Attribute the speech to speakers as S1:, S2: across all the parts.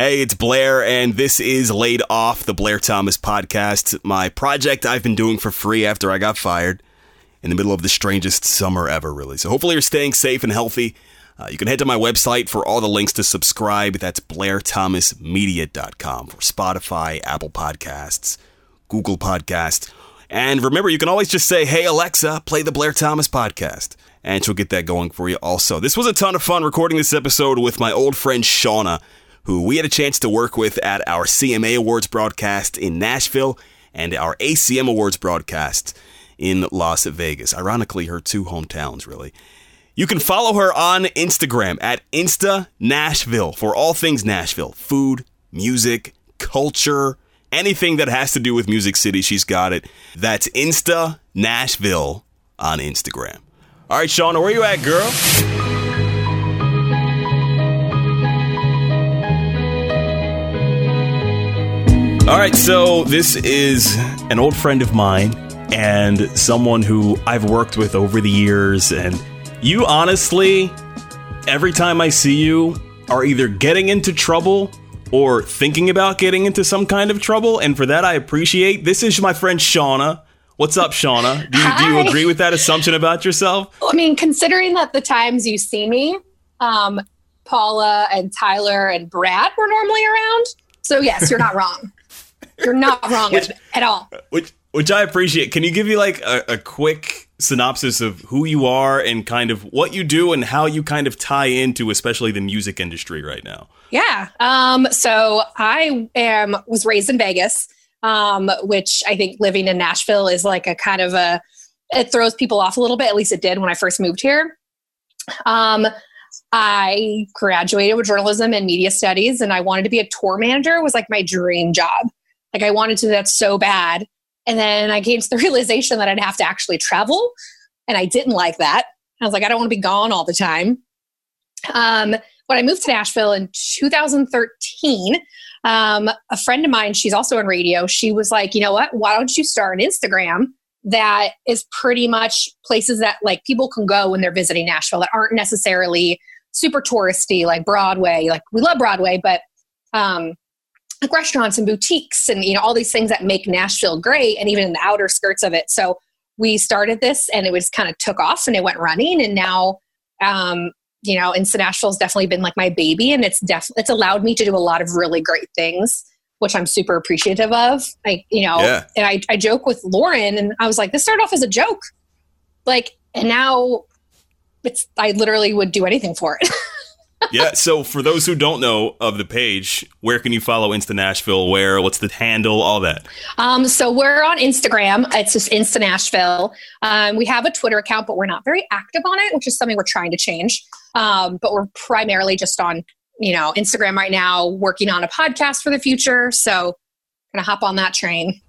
S1: Hey, it's Blair, and this is Laid Off, the Blair Thomas podcast, my project I've been doing for free after I got fired in the middle of the strangest summer ever, really. So hopefully you're staying safe and healthy. Uh, you can head to my website for all the links to subscribe. That's blairthomasmedia.com for Spotify, Apple Podcasts, Google Podcasts. And remember, you can always just say, Hey, Alexa, play the Blair Thomas podcast. And she'll get that going for you also. This was a ton of fun recording this episode with my old friend Shauna who we had a chance to work with at our CMA Awards broadcast in Nashville and our ACM Awards broadcast in Las Vegas. Ironically, her two hometowns, really. You can follow her on Instagram at Insta Nashville for all things Nashville food, music, culture, anything that has to do with Music City. She's got it. That's Insta Nashville on Instagram. All right, Shauna, where you at, girl? All right, so this is an old friend of mine and someone who I've worked with over the years. And you honestly, every time I see you, are either getting into trouble or thinking about getting into some kind of trouble. And for that, I appreciate. This is my friend Shauna. What's up, Shauna? Do you, do you agree with that assumption about yourself?
S2: I mean, considering that the times you see me, um, Paula and Tyler and Brad were normally around. So, yes, you're not wrong. You're not wrong which, at all.
S1: Which which I appreciate. Can you give me like a, a, quick synopsis of who you are and kind of what you do and how you kind of tie into especially the music industry right now?
S2: Yeah. Um, so I am was raised in Vegas, um, which I think living in Nashville is like a kind of a it throws people off a little bit. At least it did when I first moved here. Um, I graduated with journalism and media studies, and I wanted to be a tour manager. It was like my dream job. Like I wanted to do that so bad. And then I came to the realization that I'd have to actually travel. And I didn't like that. I was like, I don't want to be gone all the time. Um, when I moved to Nashville in 2013, um, a friend of mine, she's also on radio, she was like, you know what? Why don't you start an Instagram that is pretty much places that like people can go when they're visiting Nashville that aren't necessarily super touristy, like Broadway. Like we love Broadway, but um, like restaurants and boutiques and you know all these things that make Nashville great and even in the outer skirts of it. So we started this and it was kind of took off and it went running and now um, you know Insta Nashville's definitely been like my baby and it's definitely it's allowed me to do a lot of really great things which I'm super appreciative of. I you know yeah. and I, I joke with Lauren and I was like this started off as a joke like and now it's I literally would do anything for it.
S1: yeah. So for those who don't know of the page, where can you follow Insta Nashville? Where? What's the handle? All that.
S2: Um, so we're on Instagram. It's just Insta Nashville. Um, we have a Twitter account, but we're not very active on it, which is something we're trying to change. Um, but we're primarily just on, you know, Instagram right now, working on a podcast for the future. So gonna hop on that train.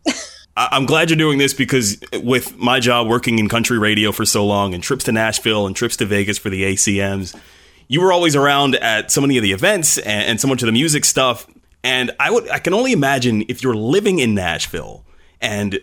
S1: I'm glad you're doing this because with my job working in country radio for so long and trips to Nashville and trips to Vegas for the ACMs you were always around at so many of the events and, and so much of the music stuff. And I would, I can only imagine if you're living in Nashville and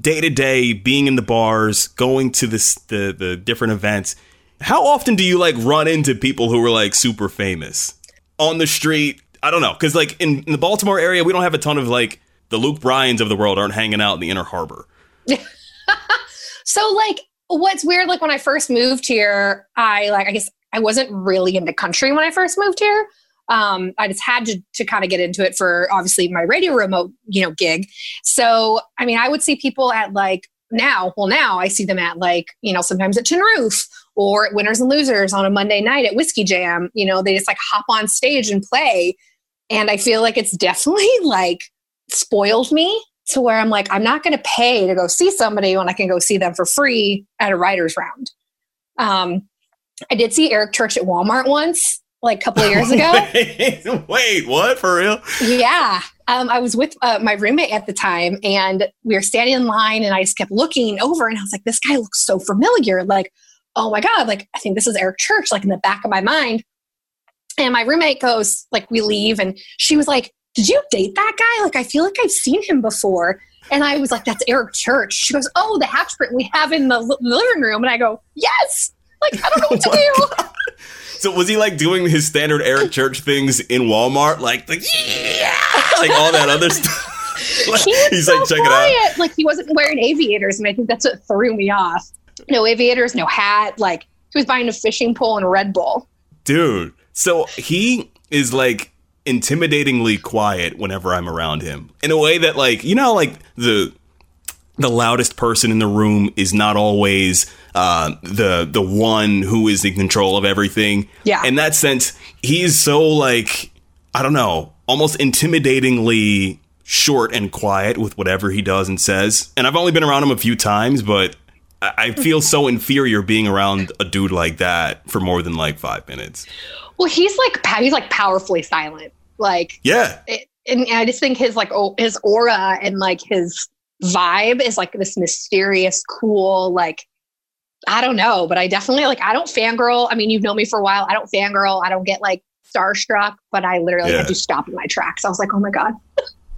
S1: day to day being in the bars, going to this, the, the different events. How often do you like run into people who are like super famous on the street? I don't know. Cause like in, in the Baltimore area, we don't have a ton of like the Luke Bryans of the world aren't hanging out in the inner harbor.
S2: so like what's weird, like when I first moved here, I like, I guess I wasn't really into country when I first moved here. Um, I just had to, to kind of get into it for obviously my radio remote, you know, gig. So, I mean, I would see people at like now, well, now I see them at like, you know, sometimes at Tin Roof or at Winners and Losers on a Monday night at Whiskey Jam. You know, they just like hop on stage and play. And I feel like it's definitely like spoiled me to where I'm like, I'm not going to pay to go see somebody when I can go see them for free at a writer's round. Um, I did see Eric Church at Walmart once, like a couple of years ago.
S1: wait, wait, what? For real?
S2: Yeah. Um, I was with uh, my roommate at the time, and we were standing in line, and I just kept looking over, and I was like, "This guy looks so familiar." Like, oh my god! Like, I think this is Eric Church. Like in the back of my mind. And my roommate goes, like, we leave, and she was like, "Did you date that guy? Like, I feel like I've seen him before." And I was like, "That's Eric Church." She goes, "Oh, the hatch print we have in the living room," and I go, "Yes." Like, I don't know what to oh do.
S1: So was he like doing his standard Eric Church things in Walmart, like the yeah, like all that other stuff?
S2: Like, he he's so like checking out. Like he wasn't wearing aviators, and I think that's what threw me off. No aviators, no hat. Like he was buying a fishing pole and a Red Bull.
S1: Dude, so he is like intimidatingly quiet whenever I'm around him. In a way that like, you know like the the loudest person in the room is not always uh, the the one who is in control of everything.
S2: Yeah.
S1: In that sense, he's so like I don't know, almost intimidatingly short and quiet with whatever he does and says. And I've only been around him a few times, but I feel so inferior being around a dude like that for more than like five minutes.
S2: Well, he's like he's like powerfully silent. Like
S1: yeah,
S2: it, and I just think his like oh, his aura and like his vibe is like this mysterious, cool, like I don't know, but I definitely like I don't fangirl. I mean, you've known me for a while. I don't fangirl. I don't get like starstruck, but I literally yeah. had to stop in my tracks. I was like, oh my god.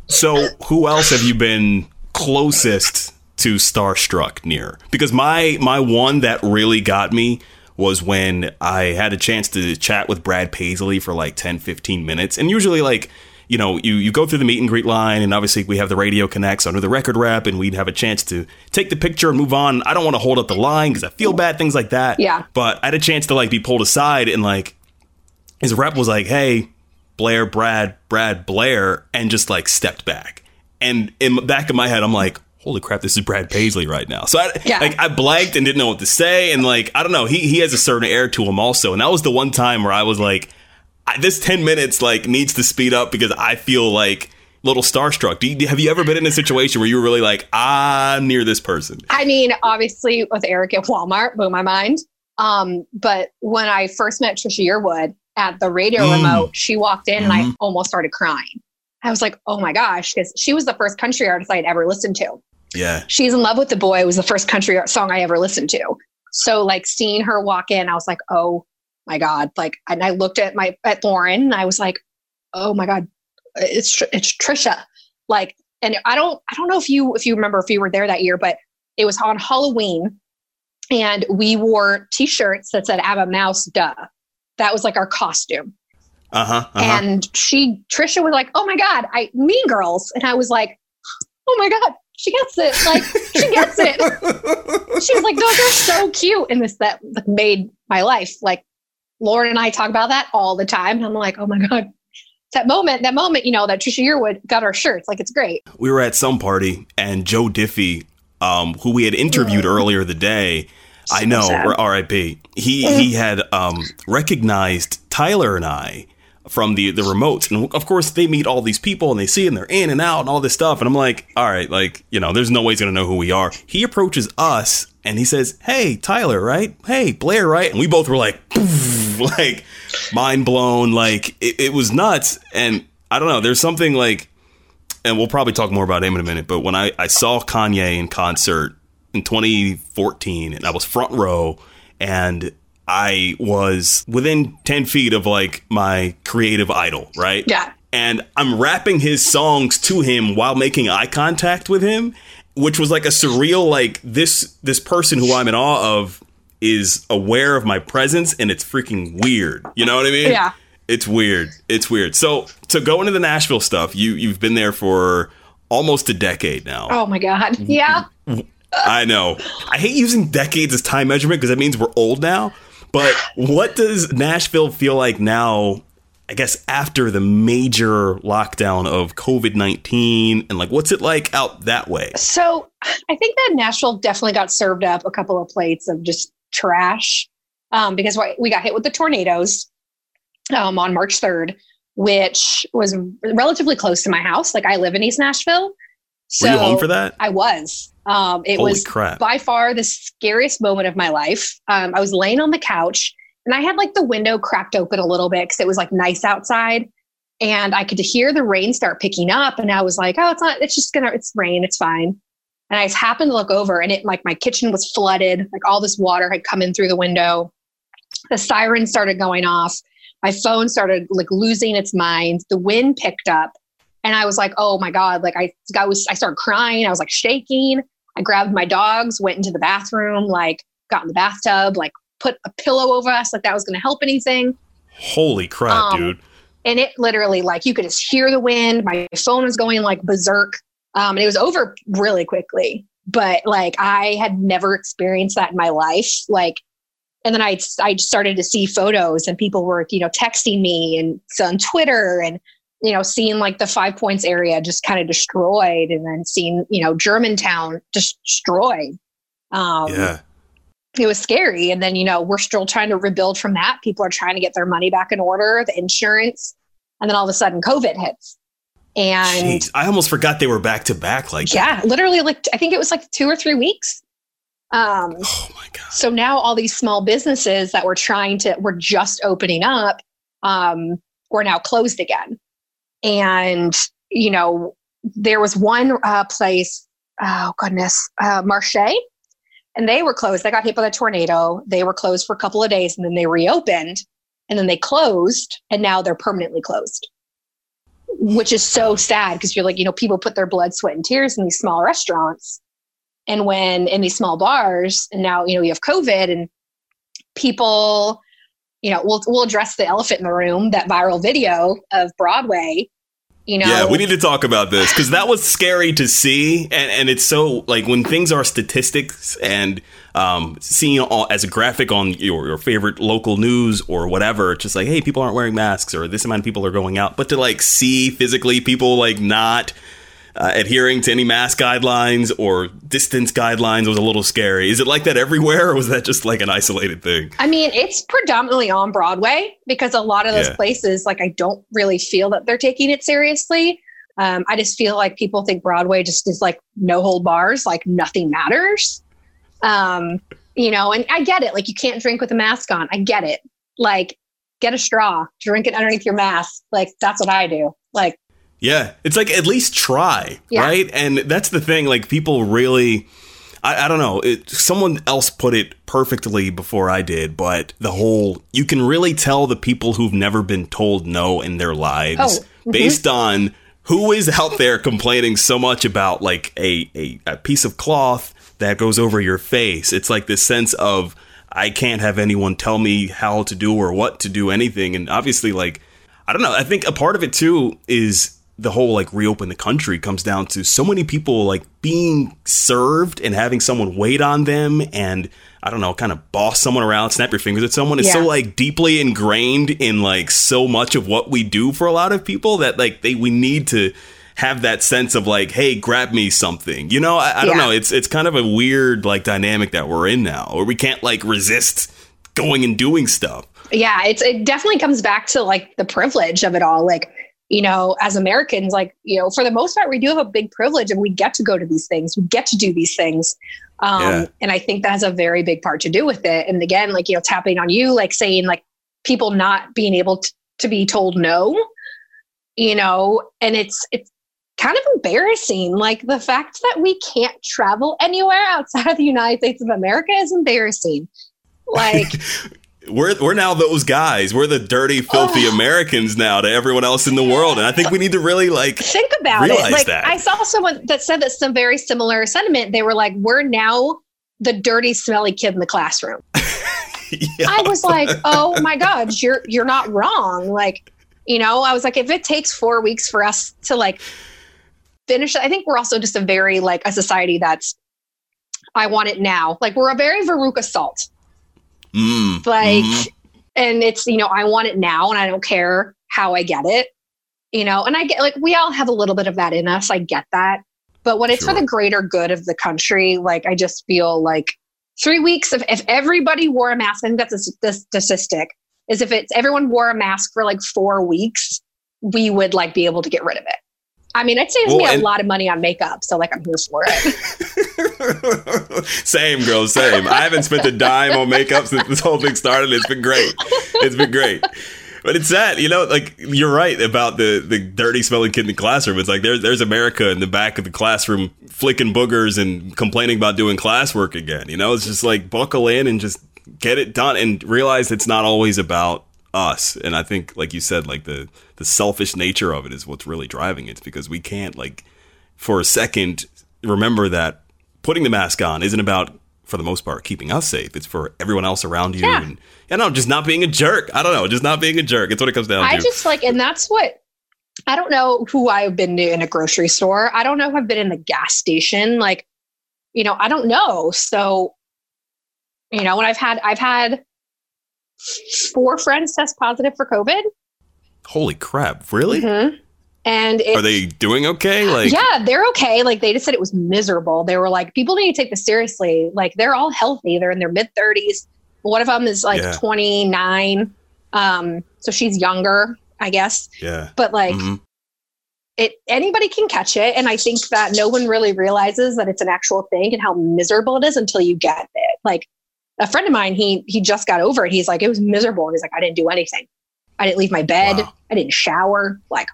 S1: so, who else have you been closest to starstruck near? Because my my one that really got me was when I had a chance to chat with Brad Paisley for like 10, 15 minutes. And usually like you know, you, you go through the meet and greet line, and obviously we have the radio connects under the record rep, and we'd have a chance to take the picture and move on. I don't want to hold up the line because I feel bad, things like that.
S2: Yeah.
S1: But I had a chance to like be pulled aside, and like his rep was like, "Hey, Blair, Brad, Brad, Blair," and just like stepped back. And in the back of my head, I'm like, holy crap, this is Brad Paisley right now. So I, yeah. like, I blanked and didn't know what to say. And like, I don't know, he, he has a certain air to him also. And that was the one time where I was like, I, this 10 minutes like needs to speed up because I feel like little starstruck. Do you, have you ever been in a situation where you were really like, I'm near this person?
S2: I mean, obviously with Eric at Walmart, blew my mind. Um, but when I first met Trisha Yearwood at the radio mm. remote, she walked in mm-hmm. and I mm-hmm. almost started crying. I was like, oh my gosh, because she was the first country artist I had ever listened to.
S1: Yeah.
S2: She's in love with the boy it was the first country song I ever listened to. So like seeing her walk in, I was like, oh my god. Like and i looked at my at lauren and i was like oh my god it's it's trisha. Like and i don't i don't know if you if you remember if you were there that year but it was on halloween and we wore t-shirts that said i'm a mouse duh. That was like our costume.
S1: Uh-huh, uh-huh.
S2: and she trisha was like oh my god i mean girls. And i was like oh my god she gets it. Like she gets it. She was like those are so cute. And this that made my life like Lauren and I talk about that all the time. And I'm like, oh my God, that moment, that moment, you know, that Trisha Yearwood got our shirts. Like, it's great.
S1: We were at some party and Joe Diffie, um, who we had interviewed earlier the day, so I know, sad. RIP, he, he had um, recognized Tyler and I from the the remotes and of course they meet all these people and they see and they're in and out and all this stuff and i'm like all right like you know there's no way he's gonna know who we are he approaches us and he says hey tyler right hey blair right and we both were like like mind blown. Like it, it was nuts. And I don't know. There's something like, and we'll probably talk more about him in a minute. But when I, I saw Kanye in concert in 2014, and I was front row, and I was within 10 feet of like my creative idol, right?
S2: Yeah.
S1: And I'm rapping his songs to him while making eye contact with him, which was like a surreal, like this this person who I'm in awe of is aware of my presence and it's freaking weird. You know what I mean?
S2: Yeah.
S1: It's weird. It's weird. So to go into the Nashville stuff, you you've been there for almost a decade now.
S2: Oh my god. Yeah.
S1: I know. I hate using decades as time measurement because that means we're old now. But what does Nashville feel like now? I guess after the major lockdown of COVID 19 and like what's it like out that way?
S2: So I think that Nashville definitely got served up a couple of plates of just trash um, because we got hit with the tornadoes um, on March 3rd, which was relatively close to my house. Like I live in East Nashville.
S1: So Were you home for that?
S2: I was. Um, it Holy was crap. by far the scariest moment of my life. Um, I was laying on the couch and I had like the window cracked open a little bit because it was like nice outside. And I could hear the rain start picking up. And I was like, oh, it's not, it's just gonna, it's rain, it's fine. And I just happened to look over and it like my kitchen was flooded, like all this water had come in through the window. The siren started going off. My phone started like losing its mind. The wind picked up. And I was like, oh my God. Like I, I was, I started crying. I was like shaking. I grabbed my dogs, went into the bathroom, like got in the bathtub, like put a pillow over us like that was going to help anything.
S1: Holy crap, um, dude.
S2: And it literally, like, you could just hear the wind. My phone was going like berserk. Um, and it was over really quickly. But like, I had never experienced that in my life. Like, and then I, I started to see photos and people were, you know, texting me and on Twitter and, you know, seeing like the five points area just kind of destroyed and then seeing, you know, Germantown destroyed. Um, yeah. It was scary. And then, you know, we're still trying to rebuild from that. People are trying to get their money back in order, the insurance. And then all of a sudden, COVID hits. And
S1: Jeez, I almost forgot they were back to back like
S2: Yeah, that. literally like I think it was like two or three weeks. Um,
S1: oh my god!
S2: So now all these small businesses that were trying to were just opening up, um, were now closed again. And you know, there was one uh, place. Oh goodness, uh, Marche, and they were closed. They got hit by the tornado. They were closed for a couple of days, and then they reopened, and then they closed, and now they're permanently closed. Which is so sad because you're like, you know, people put their blood, sweat, and tears in these small restaurants and when in these small bars, and now, you know, you have COVID and people, you know, we'll, we'll address the elephant in the room, that viral video of Broadway you know?
S1: yeah we need to talk about this because that was scary to see and, and it's so like when things are statistics and um, seeing all as a graphic on your, your favorite local news or whatever it's just like hey people aren't wearing masks or this amount of people are going out but to like see physically people like not uh, adhering to any mask guidelines or distance guidelines was a little scary. Is it like that everywhere, or was that just like an isolated thing?
S2: I mean, it's predominantly on Broadway because a lot of those yeah. places, like, I don't really feel that they're taking it seriously. Um, I just feel like people think Broadway just is like no hold bars, like nothing matters. Um, you know, and I get it. Like, you can't drink with a mask on. I get it. Like, get a straw, drink it underneath your mask. Like, that's what I do. Like,
S1: yeah, it's like at least try, yeah. right? And that's the thing. Like people really, I, I don't know. It, someone else put it perfectly before I did, but the whole you can really tell the people who've never been told no in their lives oh, mm-hmm. based on who is out there complaining so much about like a, a, a piece of cloth that goes over your face. It's like this sense of I can't have anyone tell me how to do or what to do anything. And obviously, like I don't know. I think a part of it too is the whole like reopen the country comes down to so many people like being served and having someone wait on them and I don't know, kind of boss someone around, snap your fingers at someone It's yeah. so like deeply ingrained in like so much of what we do for a lot of people that like they we need to have that sense of like, hey, grab me something. You know, I, I don't know. It's it's kind of a weird like dynamic that we're in now, or we can't like resist going and doing stuff.
S2: Yeah, it's it definitely comes back to like the privilege of it all. Like you know, as Americans, like, you know, for the most part, we do have a big privilege and we get to go to these things. We get to do these things. Um, yeah. And I think that has a very big part to do with it. And again, like, you know, tapping on you, like saying, like, people not being able to, to be told no, you know, and it's, it's, kind of embarrassing. Like the fact that we can't travel anywhere outside of the United States of America is embarrassing. Like
S1: we're we're now those guys. We're the dirty, filthy oh. Americans now to everyone else in the world, and I think we need to really like
S2: think about it. Like that. I saw someone that said that some very similar sentiment. They were like, "We're now the dirty, smelly kid in the classroom." yeah. I was like, "Oh my god, you're you're not wrong." Like, you know, I was like, if it takes four weeks for us to like finish, I think we're also just a very like a society that's I want it now. Like we're a very Veruca Salt
S1: Mm,
S2: like, mm-hmm. and it's, you know, I want it now and I don't care how I get it, you know, and I get like, we all have a little bit of that in us. I get that. But when it's sure. for the greater good of the country, like, I just feel like three weeks of if everybody wore a mask, I think that's a, the statistic is if it's everyone wore a mask for like four weeks, we would like be able to get rid of it. I mean, it saves well, me a lot of money on makeup, so like I'm here for
S1: it. same, girl, same. I haven't spent a dime on makeup since this whole thing started. It's been great. It's been great. But it's sad, you know, like you're right about the the dirty smelling kid in the classroom. It's like there's there's America in the back of the classroom flicking boogers and complaining about doing classwork again. You know, it's just like buckle in and just get it done and realize it's not always about us. And I think, like you said, like the the selfish nature of it is what's really driving it. Because we can't like for a second remember that putting the mask on isn't about for the most part keeping us safe. It's for everyone else around you.
S2: Yeah.
S1: And you know, just not being a jerk. I don't know, just not being a jerk. It's what it comes down
S2: I
S1: to.
S2: I just like, and that's what I don't know who I've been to in a grocery store. I don't know if I've been in the gas station. Like, you know, I don't know. So, you know, when I've had, I've had four friends test positive for COVID.
S1: Holy crap! Really?
S2: Mhm. And it,
S1: Are they doing okay? Like,
S2: yeah, they're okay. Like they just said it was miserable. They were like, people need to take this seriously. Like they're all healthy. They're in their mid thirties. One of them is like
S1: Yeah.
S2: 29. Um, so she's younger, I guess.
S1: yeah.
S2: But like
S1: Mhm.
S2: it anybody can catch it. And I think that no one really realizes that it's an actual thing and how miserable it is until you get it. Like a friend of mine, he he just got over it. He's like, it was miserable. He's like, I didn't do anything. I didn't leave my bed.
S1: Wow.
S2: I didn't shower. Like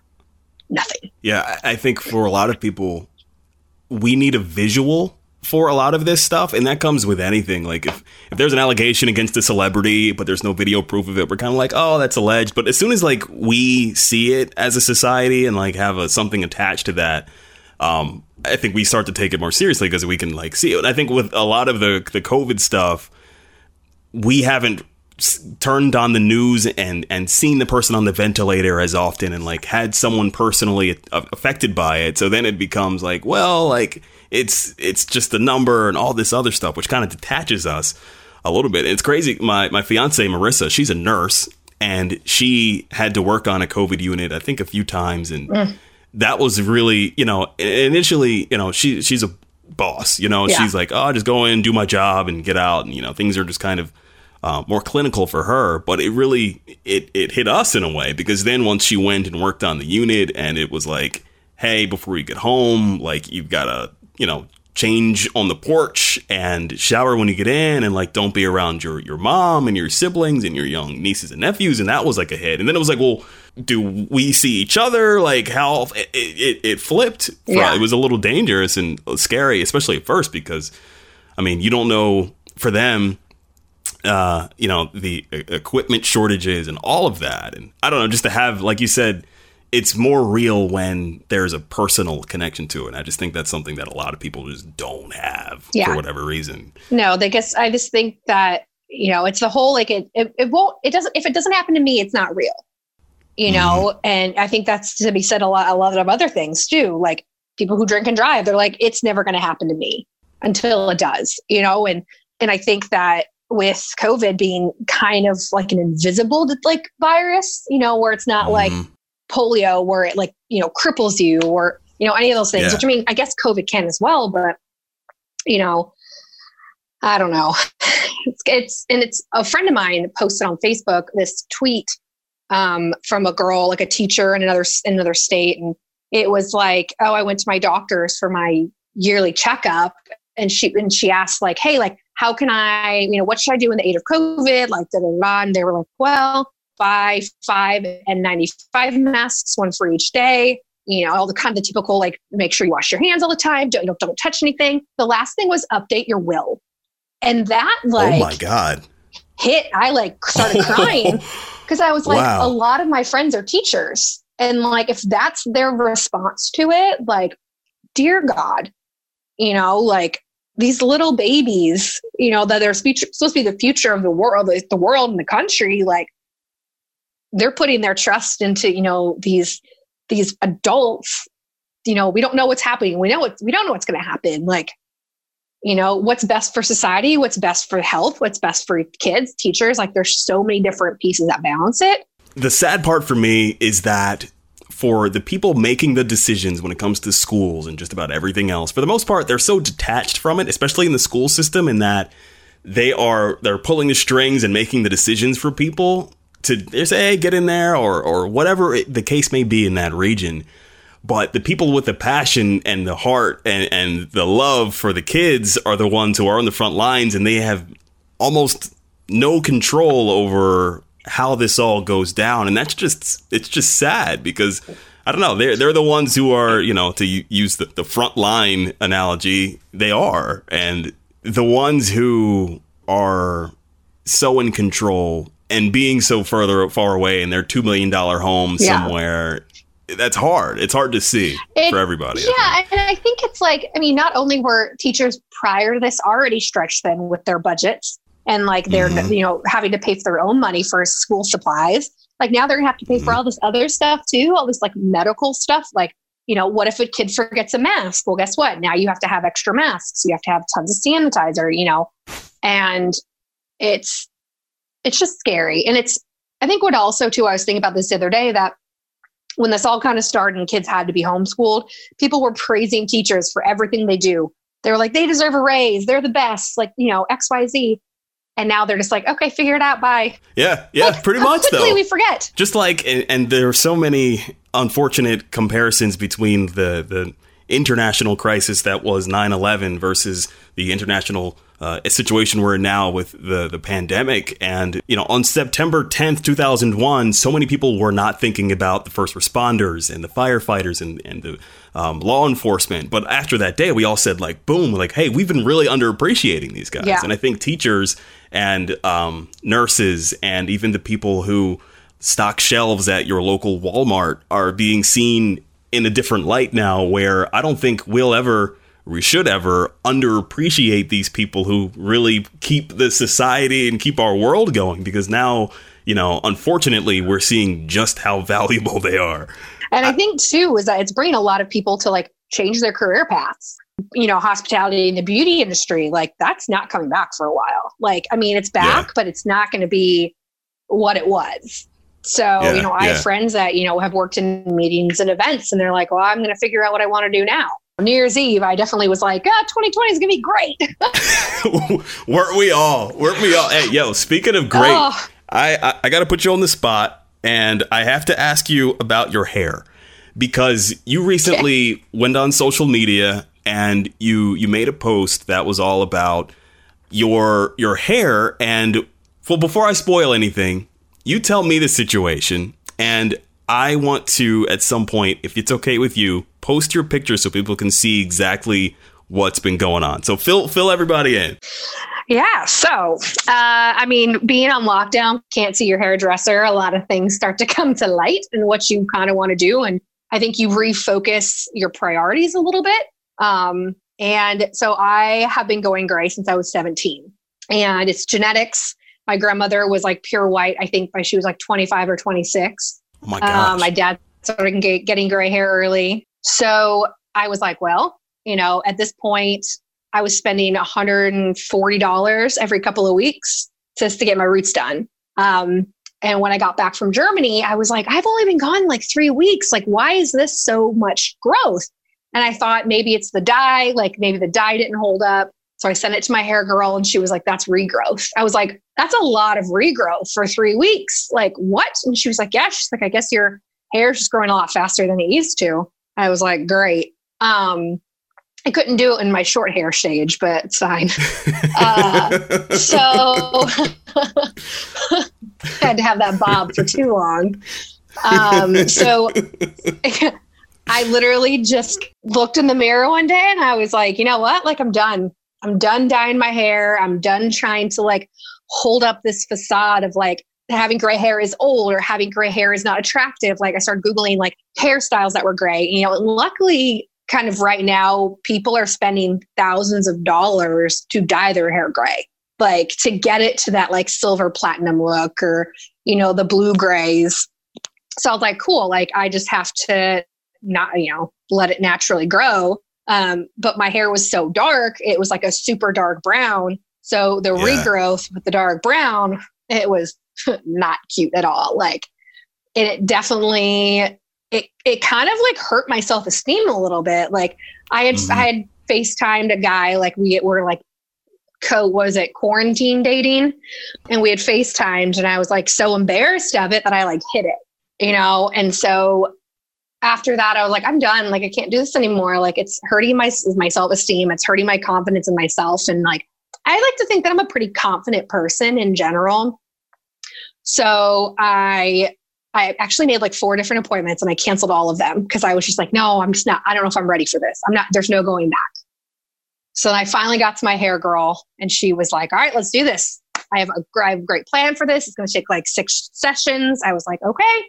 S2: nothing.
S1: Yeah, I think for a lot of people, we need a visual for a lot of this stuff, and that comes with anything. Like if, if there's an allegation against a celebrity, but there's no video proof of it, we're kind of like, oh, that's alleged. But as soon as like we see it as a society and like have a, something attached to that, um, I think we start to take it more seriously because we can like see it. And I think with a lot of the the COVID stuff, we haven't turned on the news and and seen the person on the ventilator as often and like had someone personally a- affected by it. So then it becomes like well like it's it's just a number and all this other stuff which kind of detaches us a little bit. It's crazy. My my fiance Marissa she's a nurse and she had to work on a covid unit i think a few times and mm. that was really you know initially you know she she's a boss you know?
S2: Yeah.
S1: she's like oh just go in do my job and get out and you know things are just kind of uh, more clinical for her but it really it it hit us in a way because then once she went and worked on the unit and it was like hey before you get home like you've got to you know change on the porch and shower when you get in and like don't be around your your mom and your siblings and your young nieces and nephews. And that was like a hit. And then it was like well do we see each other? Like how it it, it flipped.
S2: Yeah.
S1: it was a little dangerous and scary especially at first because i mean you don't know for them uh, you know, the equipment shortages and all of that. And I don't know, just to have, like you said, it's more real when there's a personal connection to it. And I just think that's something that a lot of people just don't have
S2: Yeah.
S1: for whatever reason.
S2: No, they guess I just think that you know it's the whole like it, it it won't it doesn't if it doesn't happen to me it's not real, you know. And I think that's to be said a lot a lot of other things too. Like people who drink and drive, they're like it's never going to happen to me until it does, you know. And and I think that with COVID being kind of like an invisible like virus, you know, where it's not like
S1: Mhm.
S2: polio where it like you know cripples you or you know any of those things
S1: Yeah.
S2: which i mean i guess covid can as well but you know i don't know it's, it's and it's a friend of mine posted on facebook this tweet um, from a girl like a teacher in another in another state and it was like oh i went to my doctor's for my yearly checkup and she and she asked like hey like how can i you know what should i do in the aid of covid like da, da, da. and they were like well buy five N95 masks, one for each day. You know, all the kind of the typical, like make sure you wash your hands all the time. Don't, don't, don't touch anything. The last thing was update your will. And that like
S1: oh my God.
S2: hit, I like started crying because I was like,
S1: Wow.
S2: a lot of my friends are teachers. And like, if that's their response to it, like, dear God, you know, like these little babies, you know, that speech- supposed to be the future of the world, the, the world and the country, like they're putting their trust into, you know, these these adults. You know, we don't know what's happening. We know what we don't know what's going to happen. Like, you know, what's best for society, what's best for health, what's best for kids, teachers. Like, there's so many different pieces that balance it.
S1: the sad part for me is that for the people making the decisions when it comes to schools and just about everything else, for the most part, they're so detached from it, especially in the school system, in that they are they're pulling the strings and making the decisions for people to say, hey, get in there or or whatever it, the case may be in that region. But the people with the passion and the heart and, and the love for the kids are the ones who are on the front lines and they have almost no control over how this all goes down and that's just it's just sad because I don't know they're they're the ones who are you know to use the, the front line analogy they are and the ones who are so in control and being so further far away in their two million dollar home
S2: Yeah.
S1: somewhere that's hard. It's hard to see it, for everybody.
S2: Yeah, and I think it's like I mean, not only were teachers prior to this already stretched thin with their budgets and like they're mm-hmm. you know having to pay for their own money for school supplies. Like now they're gonna have to pay mm-hmm. for all this other stuff too, all this like medical stuff. Like you know, what if a kid forgets a mask? Well, guess what? Now you have to have extra masks. You have to have tons of sanitizer. You know, and it's it's just scary. And it's I think what also too I was thinking about this the other day that when this all kind of started and kids had to be homeschooled, people were praising teachers for everything they do. They were like, they deserve a raise. They're the best. Like, you know, X, Y, Z. And now they're just like, okay, figure it out. Bye.
S1: Yeah, yeah, like, pretty much.
S2: Quickly
S1: though,
S2: we forget.
S1: Just like, and, and there are so many unfortunate comparisons between the the international crisis that was 9/11 versus the international uh, situation we're in now with the the pandemic. And you know, on September 10th, 2001, so many people were not thinking about the first responders and the firefighters and and the um, law enforcement. But after that day, we all said like, boom, like, hey, we've been really underappreciating these guys. Yeah. And I think teachers and um, nurses and even the people who stock shelves at your local Walmart are being seen in a different light now where I don't think we'll ever we should ever underappreciate these people who really keep the society and keep our world going because now, you know, unfortunately we're seeing just how valuable they are.
S2: And I think too is that it's bringing a lot of people to like change their career paths. You know, hospitality and the beauty industry, like that's not coming back for a while. Like, I mean, it's back, yeah. but it's not going to be what it was. So, yeah, you know, I yeah. have friends that, you know, have worked in meetings and events and they're like, well, I'm going to figure out what I want to do now. New Year's Eve, I definitely was like, ah, 2020 is going to be
S1: great. Weren't we all? Weren't we all? Hey, yo, speaking of great, oh. I, I, I got to put you on the spot and I have to ask you about your hair because you recently okay. went on social media and you you made a post that was all about your your hair and well before I spoil anything you tell me the situation, and I want to, at some point, if it's okay with you, post your picture so people can see exactly what's been going on. So fill fill everybody in.
S2: Yeah. So, uh, I mean, being on lockdown, can't see your hairdresser. A lot of things start to come to light and what you kind of want to do. And I think you refocus your priorities a little bit. Um, and so I have been going gray since I was 17. And it's genetics. My grandmother was like pure white, I think, by she was like 25 or 26.
S1: Oh my gosh.
S2: Um, my dad started get, getting gray hair early. So I was like, well, you know, at this point, I was spending $140 every couple of weeks just to get my roots done. Um, and when I got back from Germany, I was like, I've only been gone like three weeks. Like, why is this so much growth? And I thought maybe it's the dye, like maybe the dye didn't hold up. So I sent it to my hair girl and she was like, that's regrowth. I was like, that's a lot of regrowth for three weeks. Like, what? And she was like, yeah. She's like, I guess your hair's just growing a lot faster than it used to. I was like, great. Um, I couldn't do it in my short hair stage, but it's fine. Uh, so I had to have that bob for too long. Um, so I literally just looked in the mirror one day and I was like, you know what? Like, I'm done. I'm done dyeing my hair. I'm done trying to like hold up this facade of like having gray hair is old or having gray hair is not attractive. Like I started Googling like hairstyles that were gray. You know, luckily, kind of right now, people are spending thousands of dollars to dye their hair gray, like to get it to that like silver platinum look or, you know, the blue grays. So I was like, cool. Like I just have to not, you know, let it naturally grow. Um, but my hair was so dark, it was like a super dark brown. So the yeah. regrowth with the dark brown, it was not cute at all. Like, it definitely it it kind of like hurt my self esteem a little bit. Like I had mm-hmm. I had FaceTimed a guy like we were like co was it quarantine dating and we had FaceTimed and I was like so embarrassed of it that I like hid it, you know? And so after that, I was like, I'm done. Like, I can't do this anymore. Like, it's hurting my my self esteem. It's hurting my confidence in myself. And like, I like to think that I'm a pretty confident person in general. So I I actually made like four different appointments and I canceled all of them because I was just like, no, I'm just not. I don't know if I'm ready for this. I'm not. There's no going back. So I finally got to my hair girl, and she was like, "All right, let's do this. I have a, I have a great plan for this. It's going to take like six sessions." I was like, "Okay."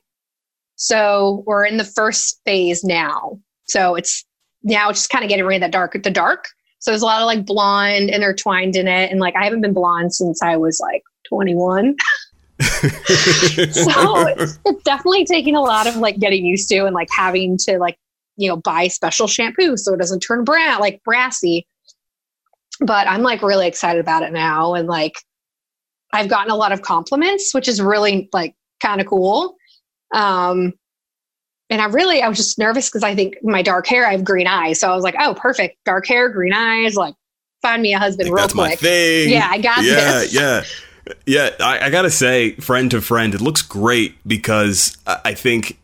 S2: So we're in the first phase now. So it's now just kind of getting rid of that dark, the dark. So there's a lot of like blonde intertwined in it. And like I haven't been blonde since I was like 21. so it's, it's definitely taking a lot of like getting used to and like having to like, you know, buy special shampoo so it doesn't turn brown, like brassy. But I'm like really excited about it now. And like I've gotten a lot of compliments, which is really like kind of cool. Um, and I really, I was just nervous because I think my dark hair, I have green eyes. So I was like, oh, perfect. Dark hair, green eyes, like find me a husband
S1: Like,
S2: real
S1: that's
S2: quick.
S1: my thing.
S2: Yeah, I got
S1: yeah,
S2: this.
S1: Yeah, yeah, I, I gotta say, friend to friend, it looks great because I I think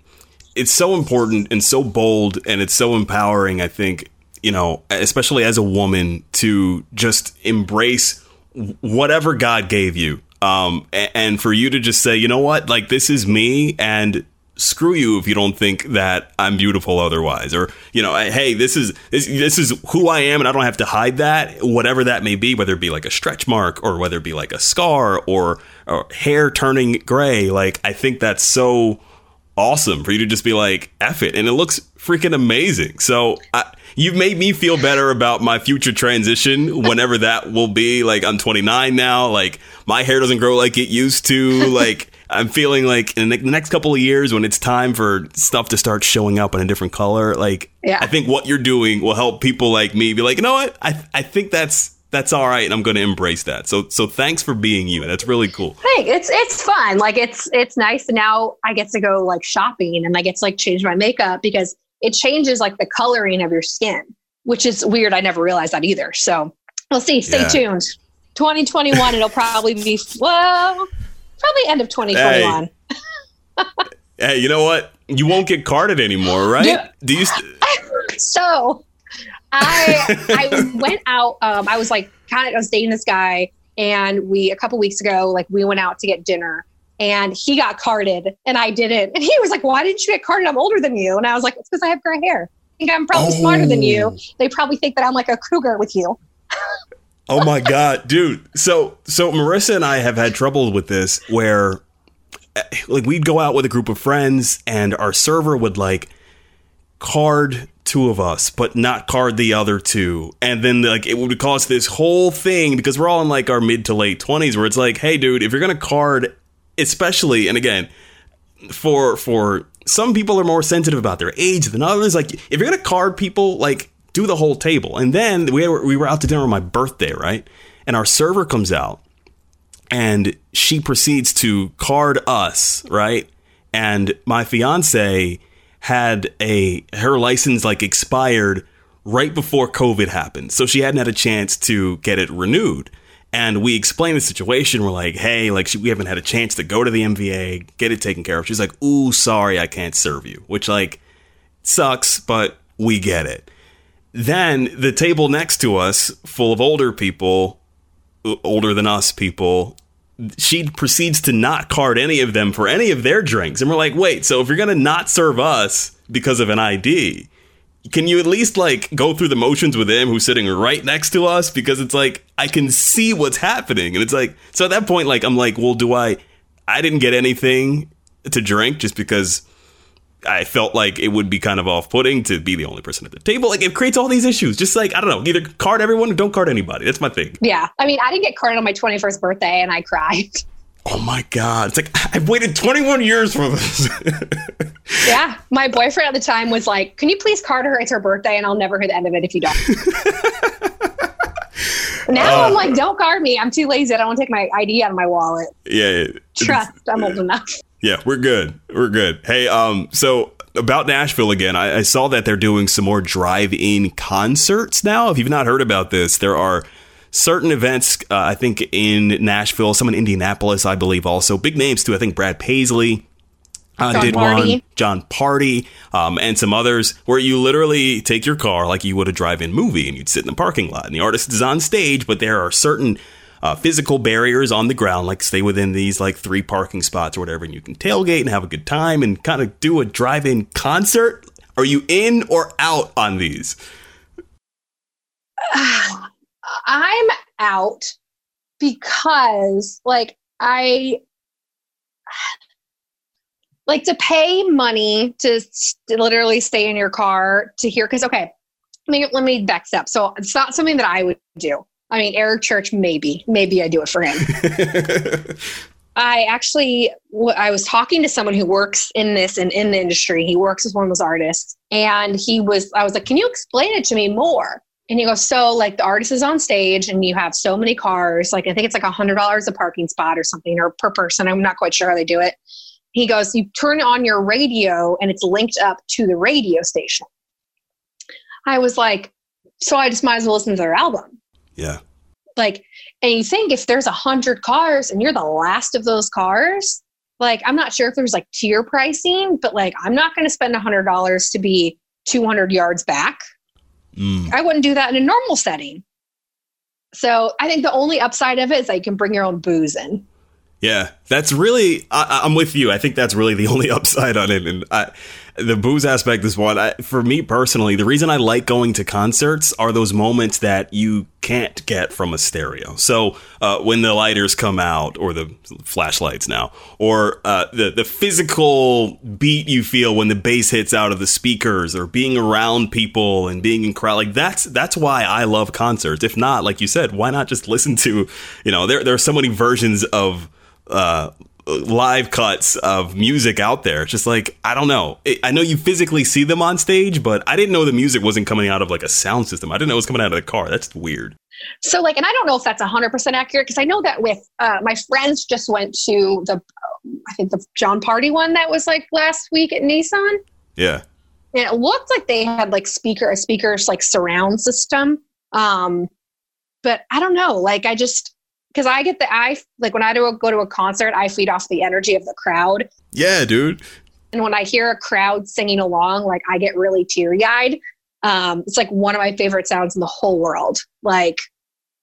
S1: it's so important and so bold and it's so empowering. I think you know, especially as a woman, to just embrace whatever God gave you, um, a- and for you to just say, you know what, like this is me, and screw you if you don't think that I'm beautiful otherwise, or you know, hey, this is this, this is who I am, and I don't have to hide that, whatever that may be, whether it be like a stretch mark or whether it be like a scar or, or hair turning gray. Like I think that's so awesome for you to just be like F it, and it looks freaking amazing. So. I, You've made me feel better about my future transition whenever that will be. Like I'm 29 now. Like my hair doesn't grow like it used to. Like I'm feeling like in the next couple of years when it's time for stuff to start showing up in a different color, like
S2: Yeah.
S1: I think what you're doing will help people like me be like, you know what? I I think that's that's all right, and I'm going to embrace that. So so thanks for being you. That's really cool.
S2: Hey, it's it's fun. Like it's it's nice. And now I get to go like shopping and I get to like change my makeup because it changes like the coloring of your skin, which is weird. I never realized that either. So we'll see. Stay
S1: Yeah.
S2: tuned. 2021, it'll probably be well, probably end of 2021.
S1: Hey, you know what? You won't get carded anymore, right?
S2: Yeah.
S1: Do you? St-
S2: so I I went out. Um, I was like kind of I was dating this guy, and we a couple weeks ago like we went out to get dinner, and he got carded and I didn't, and he was like, "Why didn't you get carded? I'm older than you." And I was like, "It's because I have gray hair. I think I'm probably smarter than you.
S1: Oh.
S2: They probably think that I'm like a cougar with you."
S1: Oh my god, dude. So so Marissa and I have had trouble with this where eh, like we'd go out with a group of friends and our server would like card two of us but not card the other two and then like it would cause this whole thing because we're all in like our mid to late 20s where it's like hey dude if you're to card especially and again for for some people are more sensitive about their age than others. Like if you're gonna card people, like do the whole table. And then we were we were out to dinner on my birthday, right? And our server comes out and she proceeds to card us, right? And my fiance had a her license like expired right before COVID happened. So she hadn't had a chance to get it renewed. And we explained the situation. We're like, hey, like she, we haven't had a chance to go to the MVA, get it taken care of. She's like, ooh, sorry, I can't serve you. Which like sucks, but we get it. Then the table next to us, full of older people, older than us people, she proceeds to not card any of them for any of their drinks. And we're like, wait, so if you're going to not serve us because of an ID, can you at least like go through the motions with him who's sitting right next to us? Because it's like, I can see what's happening. And it's like, so at that point, like, I'm like, well, do I, I didn't get anything to drink just because I felt like it would be kind of off putting to be the only person at the table. Like, it creates all these issues. Just like, I don't know, either card everyone or don't card anybody. That's my thing.
S2: Yeah, I mean, I didn't get carded on my 21st birthday, and I cried.
S1: Oh my God. It's like, I've waited 21 years for this.
S2: Yeah, my boyfriend at the time was like, "Can you please card her? It's her birthday, and I'll never hear the end of it if you don't." now oh. I'm like, "Don't card me. I'm too lazy. I don't want to take my ID out of my wallet."
S1: yeah. yeah.
S2: Trust, I'm old enough.
S1: Yeah, we're good. We're good. Hey, um, so about Nashville again, I, I saw that they're doing some more drive-in concerts now. If you've not heard about this, there are certain events. Uh, I think in Nashville, some in Indianapolis, I believe, also big names too. I think Brad Paisley. Uh,
S2: John
S1: did
S2: Party.
S1: one, Jon Pardi, um, and some others, where you literally take your car like you would a drive-in movie, and you'd sit in the parking lot, and the artist is on stage, but there are certain uh, physical barriers on the ground, like stay within these like three parking spots or whatever, and you can tailgate and have a good time and kind of do a drive-in concert. Are you in or out on these?
S2: I'm out because, like, I like to pay money to st- literally stay in your car to hear because okay let me, let me back step so it's not something that i would do i mean eric church maybe. Maybe i do it for him. I actually i was talking to someone who works in this and in the industry. He works as one of those artists. And he was i was like can you explain it to me more? And he goes so like the artist is on stage and you have so many cars. Like i think it's like a hundred dollars a parking spot or something or per person. I'm not quite sure how they do it. He goes, You turn on your radio and it's linked up to the radio station. I was like, So I just might as well listen to their album.
S1: Yeah.
S2: Like, and you think if there's a hundred cars and you're the last of those cars, like, I'm not sure if there's like tier pricing, but like, I'm not going to spend a hundred dollars to be 200 yards back. Mm. I wouldn't do that in a normal setting. So I think the only upside of it is that you can bring your own booze in.
S1: Yeah, that's really. I, am with you. I think that's really the only upside on it, and I, the booze aspect is one. I, for me personally, the reason I like going to concerts are those moments that you can't get from a stereo. So uh, when the lighters come out, or the flashlights now, or uh, the the physical beat you feel when the bass hits out of the speakers, or being around people and being in crowd, like that's that's why I love concerts. If not, like you said, why not just listen to? You know, there there are so many versions of uh, live cuts of music out there. It's just like I don't know. I know you physically see them on stage, but I didn't know the music wasn't coming out of like a sound system. I didn't know it was coming out of the car. That's weird.
S2: So like, and I don't know if that's hundred percent accurate because I know that with uh, my friends just went to the, I think the Jon Pardi one that was like last week at Nissan.
S1: Yeah.
S2: And it looked like they had like speaker, a speakers like surround system. Um, but I don't know. Like I just, because I get the I like when I do a, go to a concert, I feed off the energy of the crowd.
S1: Yeah, dude.
S2: And when I hear a crowd singing along, like I get really teary eyed. Um, it's like one of my favorite sounds in the whole world. Like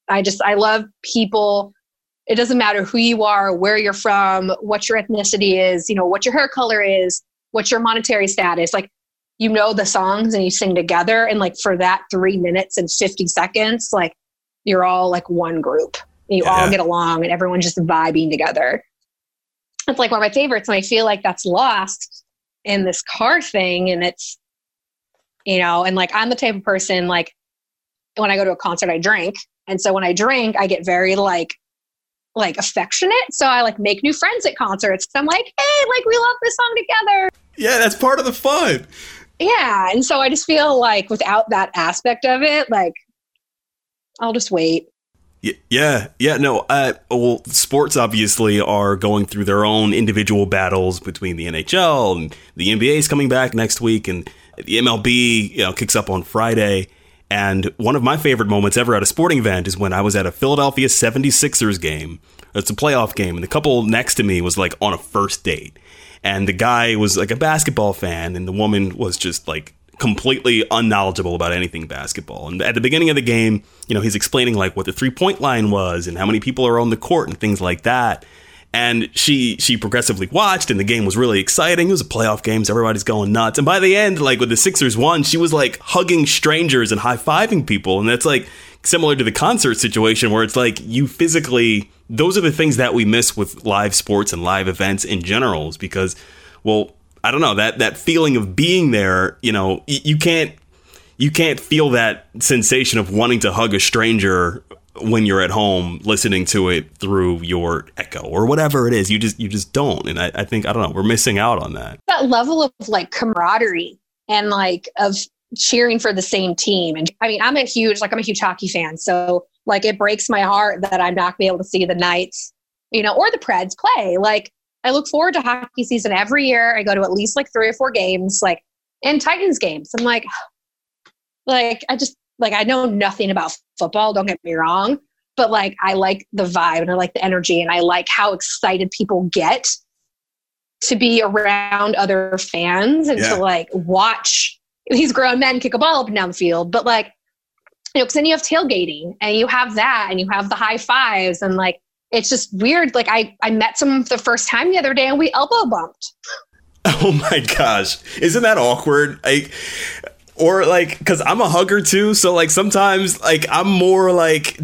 S2: I just I love people. It doesn't matter who you are, where you're from, what your ethnicity is, you know, what your hair color is, what your monetary status. Like you know the songs and you sing together, and like for that three minutes and fifty seconds, like you're all like one group you yeah. all get along and everyone's just vibing together. It's like one of my favorites. And I feel like that's lost in this car thing. And it's, you know, and like I'm the type of person like when I go to a concert, I drink. And so when I drink, I get very like, like affectionate. So I like make new friends at concerts. I'm like, hey, like we love this song together.
S1: Yeah, that's part of the fun.
S2: Yeah. And so I just feel like without that aspect of it, like I'll just wait.
S1: Yeah, yeah, no. Uh, well, sports obviously are going through their own individual battles between the NHL and the NBA is coming back next week, and the MLB you know kicks up on Friday. And one of my favorite moments ever at a sporting event is when I was at a Philadelphia 76ers game. It's a playoff game, and the couple next to me was like on a first date. And the guy was like a basketball fan, and the woman was just like completely unknowledgeable about anything basketball. And at the beginning of the game, you know, he's explaining like what the three point line was and how many people are on the court and things like that. And she she progressively watched, and the game was really exciting. It was a playoff game, so everybody's going nuts. And by the end, like when the Sixers won, she was like hugging strangers and high fiving people, and that's like similar to the concert situation where it's like you physically. Those are the things that we miss with live sports and live events in general, is because, well, I don't know that that feeling of being there. You know, y- you can't you can't feel that sensation of wanting to hug a stranger when you're at home listening to it through your echo or whatever it is. You just you just don't. And I, I, think i don't know we're missing out on that.
S2: That level of like camaraderie and like of cheering for the same team. And i mean i'm a huge like i'm a huge hockey fan. So like it breaks my heart that i'm not gonna be able to see the knights you know or the preds play. Like I look forward to hockey season every year. I go to at least like three or four games, like and Titans games. I'm like, like I just like I know nothing about football. Don't get me wrong, but like I like the vibe and I like the energy and I like how excited people get to be around other fans and yeah. to like watch these grown men kick a ball up and down the field. But like, you know, because then you have tailgating and you have that and you have the high fives and like it's just weird. Like I, I met someone for the first time the other day and we elbow bumped.
S1: Oh my gosh. Isn't that awkward? Like, or like, cause I'm a hugger too. So like sometimes like I'm more like,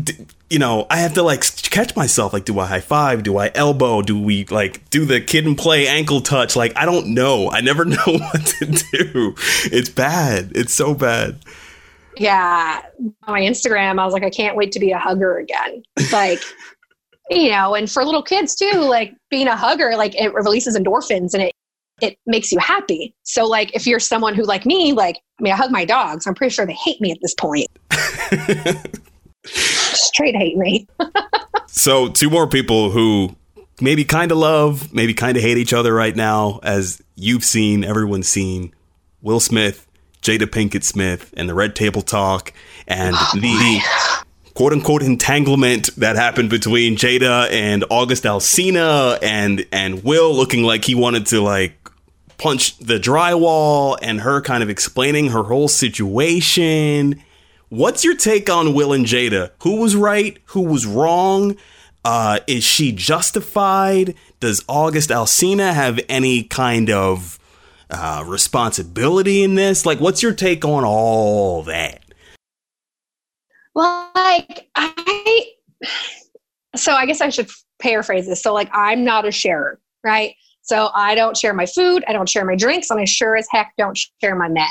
S1: you know, I have to like catch myself. Like, do I high five? Do I elbow? Do we like do the kid and play ankle touch? Like, I don't know. I never know what to do. It's bad. It's so bad.
S2: Yeah. On my Instagram, I was like, I can't wait to be a hugger again. Like, you know, and for little kids too, like being a hugger, like it releases endorphins and it it makes you happy. So like if you're someone who like me, like I mean I hug my dogs, I'm pretty sure they hate me at this point. Straight hate me.
S1: so two more people who maybe kind of love, maybe kind of hate each other right now, as you've seen, everyone's seen. Will Smith, Jada Pinkett Smith, and the Red Table Talk, and oh, the quote unquote entanglement that happened between Jada and August Alsina, and and Will looking like he wanted to like punch the drywall, and her kind of explaining her whole situation What's your take on Will and Jada? Who was right? Who was wrong? Uh, is she justified? Does August Alsina have any kind of uh, responsibility in this? Like, what's your take on all that?
S2: Well, like, I. So I guess I should paraphrase this. So, like, I'm not a sharer, right? So I don't share my food, I don't share my drinks, and I sure as heck don't share my net.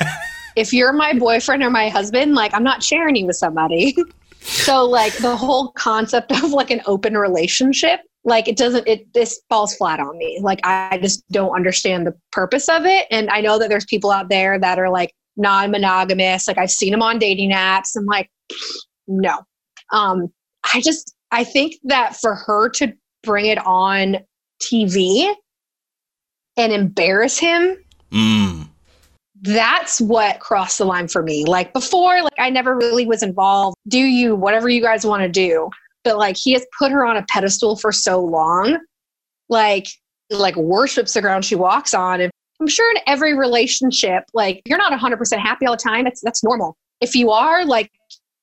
S2: if you're my boyfriend or my husband, like I'm not sharing you with somebody. so like the whole concept of like an open relationship, like it doesn't it this falls flat on me. Like I just don't understand the purpose of it. And I know that there's people out there that are like non-monogamous. Like I've seen them on dating apps. I'm like, no. Um, I just I think that for her to bring it on TV and embarrass him
S1: mm
S2: that's what crossed the line for me. Like before, like I never really was involved. Do you, whatever you guys want to do. But like he has put her on a pedestal for so long, like, like worships the ground she walks on. And I'm sure in every relationship, like you're not 100% happy all the time. That's, that's normal. If you are, like,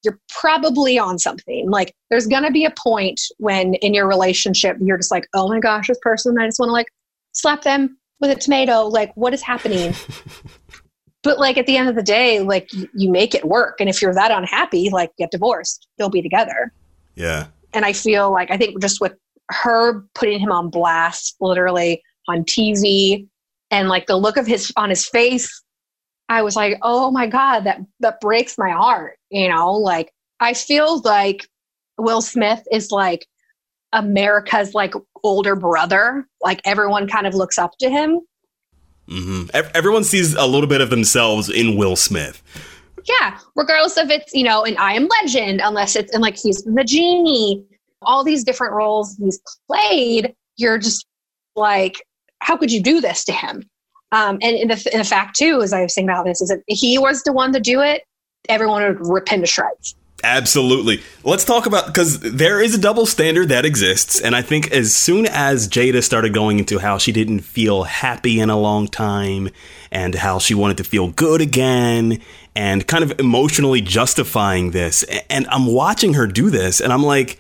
S2: you're probably on something. Like there's going to be a point when in your relationship, you're just like, oh my gosh, this person, I just want to like slap them with a tomato. Like, what is happening? but like at the end of the day like you make it work and if you're that unhappy like get divorced don't be together
S1: yeah
S2: and i feel like i think just with her putting him on blast literally on tv and like the look of his on his face i was like oh my god that that breaks my heart you know like i feel like will smith is like america's like older brother like everyone kind of looks up to him
S1: Mm-hmm. Everyone sees a little bit of themselves in Will Smith.
S2: Yeah, regardless of it's you know an I Am Legend, unless it's and like he's the genie, all these different roles he's played. You're just like, how could you do this to him? Um, and, the, and the fact too, as I was saying about this, is that he was the one to do it. Everyone would him to shreds.
S1: Absolutely. Let's talk about because there is a double standard that exists, and I think as soon as Jada started going into how she didn't feel happy in a long time, and how she wanted to feel good again, and kind of emotionally justifying this, and I'm watching her do this, and I'm like,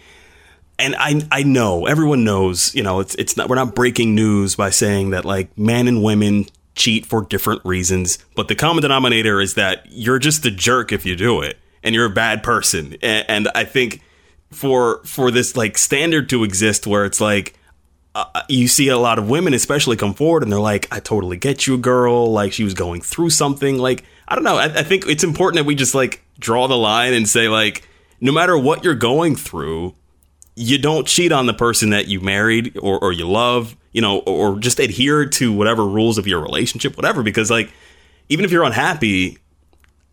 S1: and I I know everyone knows, you know, it's it's not we're not breaking news by saying that like men and women cheat for different reasons, but the common denominator is that you're just a jerk if you do it and you're a bad person. And, and I think for for this like standard to exist where it's like uh, you see a lot of women especially come forward and they're like i totally get you girl. Like she was going through something. Like i don't know. I, I, think it's important that we just like draw the line and say like no matter what you're going through you don't cheat on the person that you married or, or you love you know or just adhere to whatever rules of your relationship whatever because like even if you're unhappy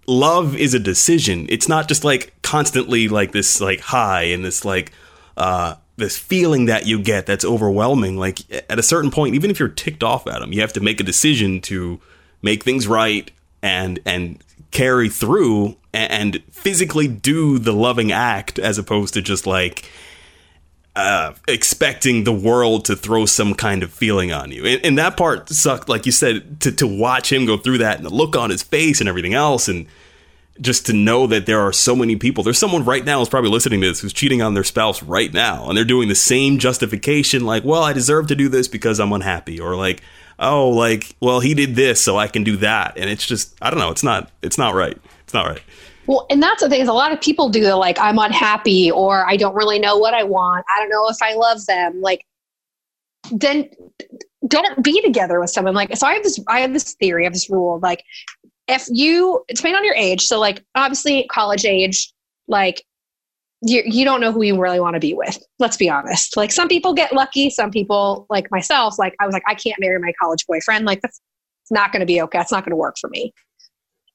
S1: love is a decision. It's not just like constantly like this like high and this like uh this feeling that you get that's overwhelming. Like at a certain point, even if you're ticked off at them, you have to make a decision to make things right and and carry through and physically do the loving act as opposed to just like uh, expecting the world to throw some kind of feeling on you. And, and, that part sucked, like you said, to, to watch him go through that and the look on his face and everything else. And just to know that there are so many people. There's someone right now who's probably listening to this who's cheating on their spouse right now. And they're doing the same justification, like, well, I deserve to do this because I'm unhappy. Or like, oh, like, well, he did this, so I can do that. And it's just, I don't know. It's not, it's not right. It's not right.
S2: Well, and that's the thing is a lot of people do like I'm unhappy or I don't really know what I want. I don't know if I love them. Like then don't be together with someone. Like so I have this I have this theory, I have this rule. Like if you depending on your age, so like obviously college age, like you you don't know who you really want to be with. Let's be honest. Like some people get lucky, some people like myself, like I was like, I can't marry my college boyfriend. Like that's not gonna be okay. That's not gonna work for me.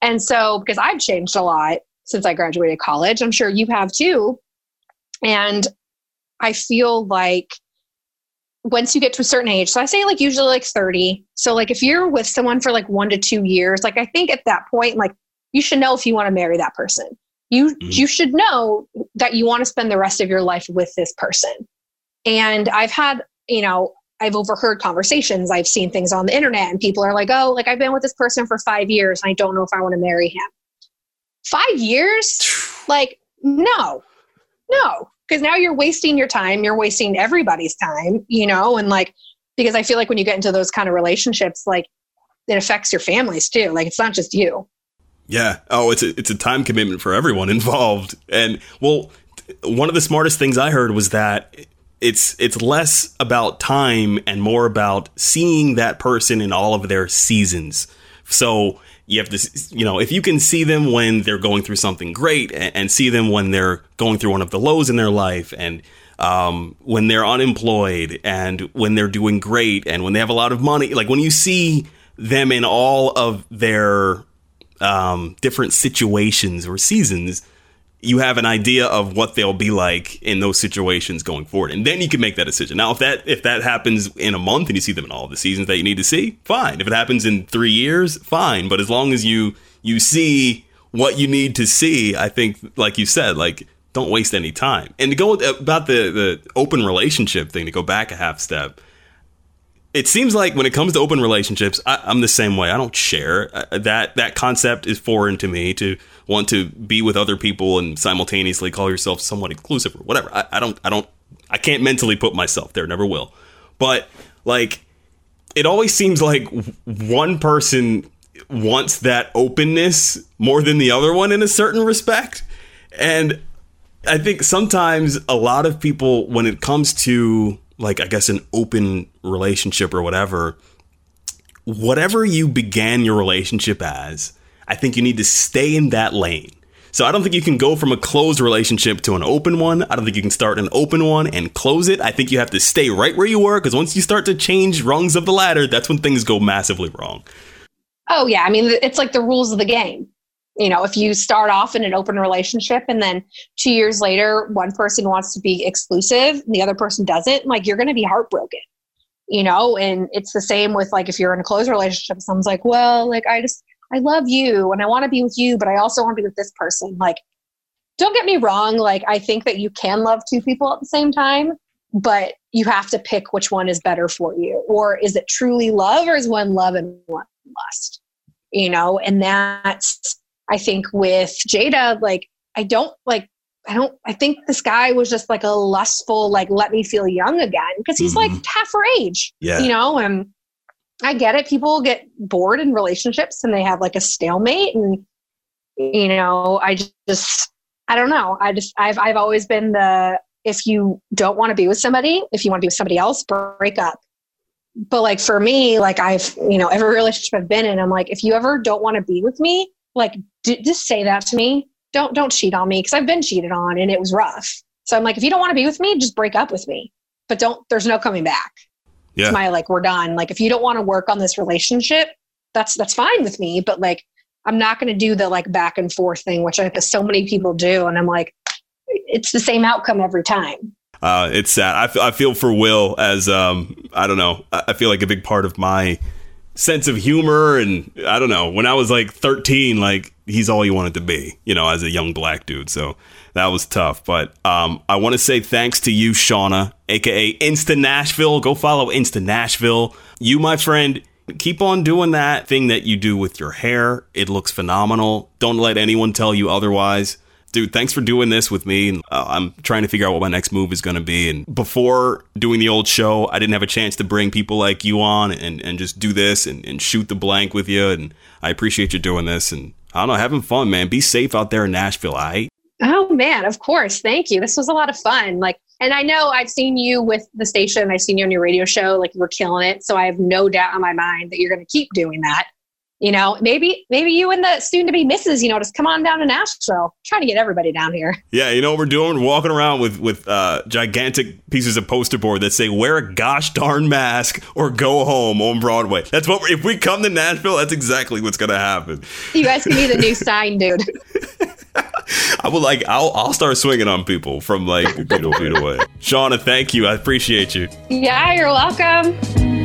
S2: And so, because I've changed a lot since I graduated college, I'm sure you have too. And I feel like once you get to a certain age, so I say like usually like 30. So, like if you're with someone for like one to two years, like I think at that point, like you should know if you want to marry that person. You mm-hmm. you should know that you want to spend the rest of your life with this person. And I've had, you know, I've overheard conversations, I've seen things on the internet, and people are like, oh, like I've been with this person for five years and I don't know if I want to marry him. Five years? like, no, no. Because now you're wasting your time, you're wasting everybody's time, you know, and like, because I feel like when you get into those kind of relationships, like it affects your families too. Like it's not just you.
S1: Yeah. Oh, it's a, it's a time commitment for everyone involved. And well, one of the smartest things I heard was that it's it's less about time and more about seeing that person in all of their seasons. So you have to, you know, if you can see them when they're going through something great and, and see them when they're going through one of the lows in their life and um, when they're unemployed and when they're doing great and when they have a lot of money, like when you see them in all of their um, different situations or seasons, you have an idea of what they'll be like in those situations going forward and then you can make that decision. Now if that if that happens in a month and you see them in all the seasons that you need to see fine. If it happens in three years fine. But as long as you you see what you need to see i think like you said like don't waste any time. And to go about the the open relationship thing to go back a half step it seems like when it comes to open relationships, I, am the same way. I don't share uh, that. That concept is foreign to me. To want to be with other people and simultaneously call yourself somewhat exclusive or whatever. I, I don't. I don't. I can't mentally put myself there. Never will. But like, it always seems like one person wants that openness more than the other one in a certain respect, and I think sometimes a lot of people, when it comes to like I guess an open relationship or whatever, whatever you began your relationship as, I think you need to stay in that lane. So I don't think you can go from a closed relationship to an open one. I don't think you can start an open one and close it. I think you have to stay right where you were because once you start to change rungs of the ladder, that's when things go massively wrong.
S2: Oh yeah, I mean it's like the rules of the game you know if you start off in an open relationship and then two years later one person wants to be exclusive and the other person doesn't like you're going to be heartbroken you know? And it's the same with like if you're in a close relationship someone's like well like i just i love you and i want to be with you but i also want to be with this person. Like don't get me wrong like i think that you can love two people at the same time but you have to pick which one is better for you. Or is it truly love or is one love and one lust you know? And that's I think with Jada, like, I don't like, I don't, I think this guy was just like a lustful, like, let me feel young again because he's mm-hmm. like half her age,
S1: yeah.
S2: you know, and I get it. People get bored in relationships and they have like a stalemate. And, you know, I just, I don't know. I just, I've, I've always been the, if you don't want to be with somebody, if you want to be with somebody else, break up but like for me like i've you know every relationship i've been in i'm like if you ever don't want to be with me like d- just say that to me. Don't don't cheat on me because i've been cheated on and it was rough. So i'm like if you don't want to be with me just break up with me. But don't there's no coming back. Yeah. it's my like we're done. Like if you don't want to work on this relationship that's that's fine with me. But like i'm not going to do the like back and forth thing which i think so many people do. And i'm like it's the same outcome every time.
S1: Uh, it's sad. I, f- I feel for Will as um, I don't know. I feel like a big part of my sense of humor and I don't know. When I was like 13, like he's all you wanted to be, you know, as a young black dude. So that was tough. But um, I want to say thanks to you, Shauna, aka Insta Nashville. Go follow Insta Nashville. You, my friend, keep on doing that thing that you do with your hair. It looks phenomenal. Don't let anyone tell you otherwise dude, thanks for doing this with me. Uh, I'm trying to figure out what my next move is going to be. And before doing the old show, I didn't have a chance to bring people like you on and, and just do this and, and shoot the blank with you. And I appreciate you doing this. And I don't know, having fun, man. Be safe out there in Nashville. I.
S2: Oh man, of course. Thank you. This was a lot of fun. Like, and I know I've seen you with the station. I've seen you on your radio show. Like, you were killing it. So I have no doubt in my mind that you're going to keep doing that you know, maybe maybe you and the soon to be misses, you know, just come on down to Nashville. Trying to get everybody down here.
S1: Yeah, you know what we're doing? We're walking around with with uh, gigantic pieces of poster board that say "Wear a gosh darn mask or go home" on Broadway. That's what if we come to Nashville, that's exactly what's going to happen.
S2: You guys can be the new sign, dude.
S1: I will like I'll I'll start swinging on people from like feet feet away. Shauna, thank you. I appreciate you.
S2: Yeah, you're welcome.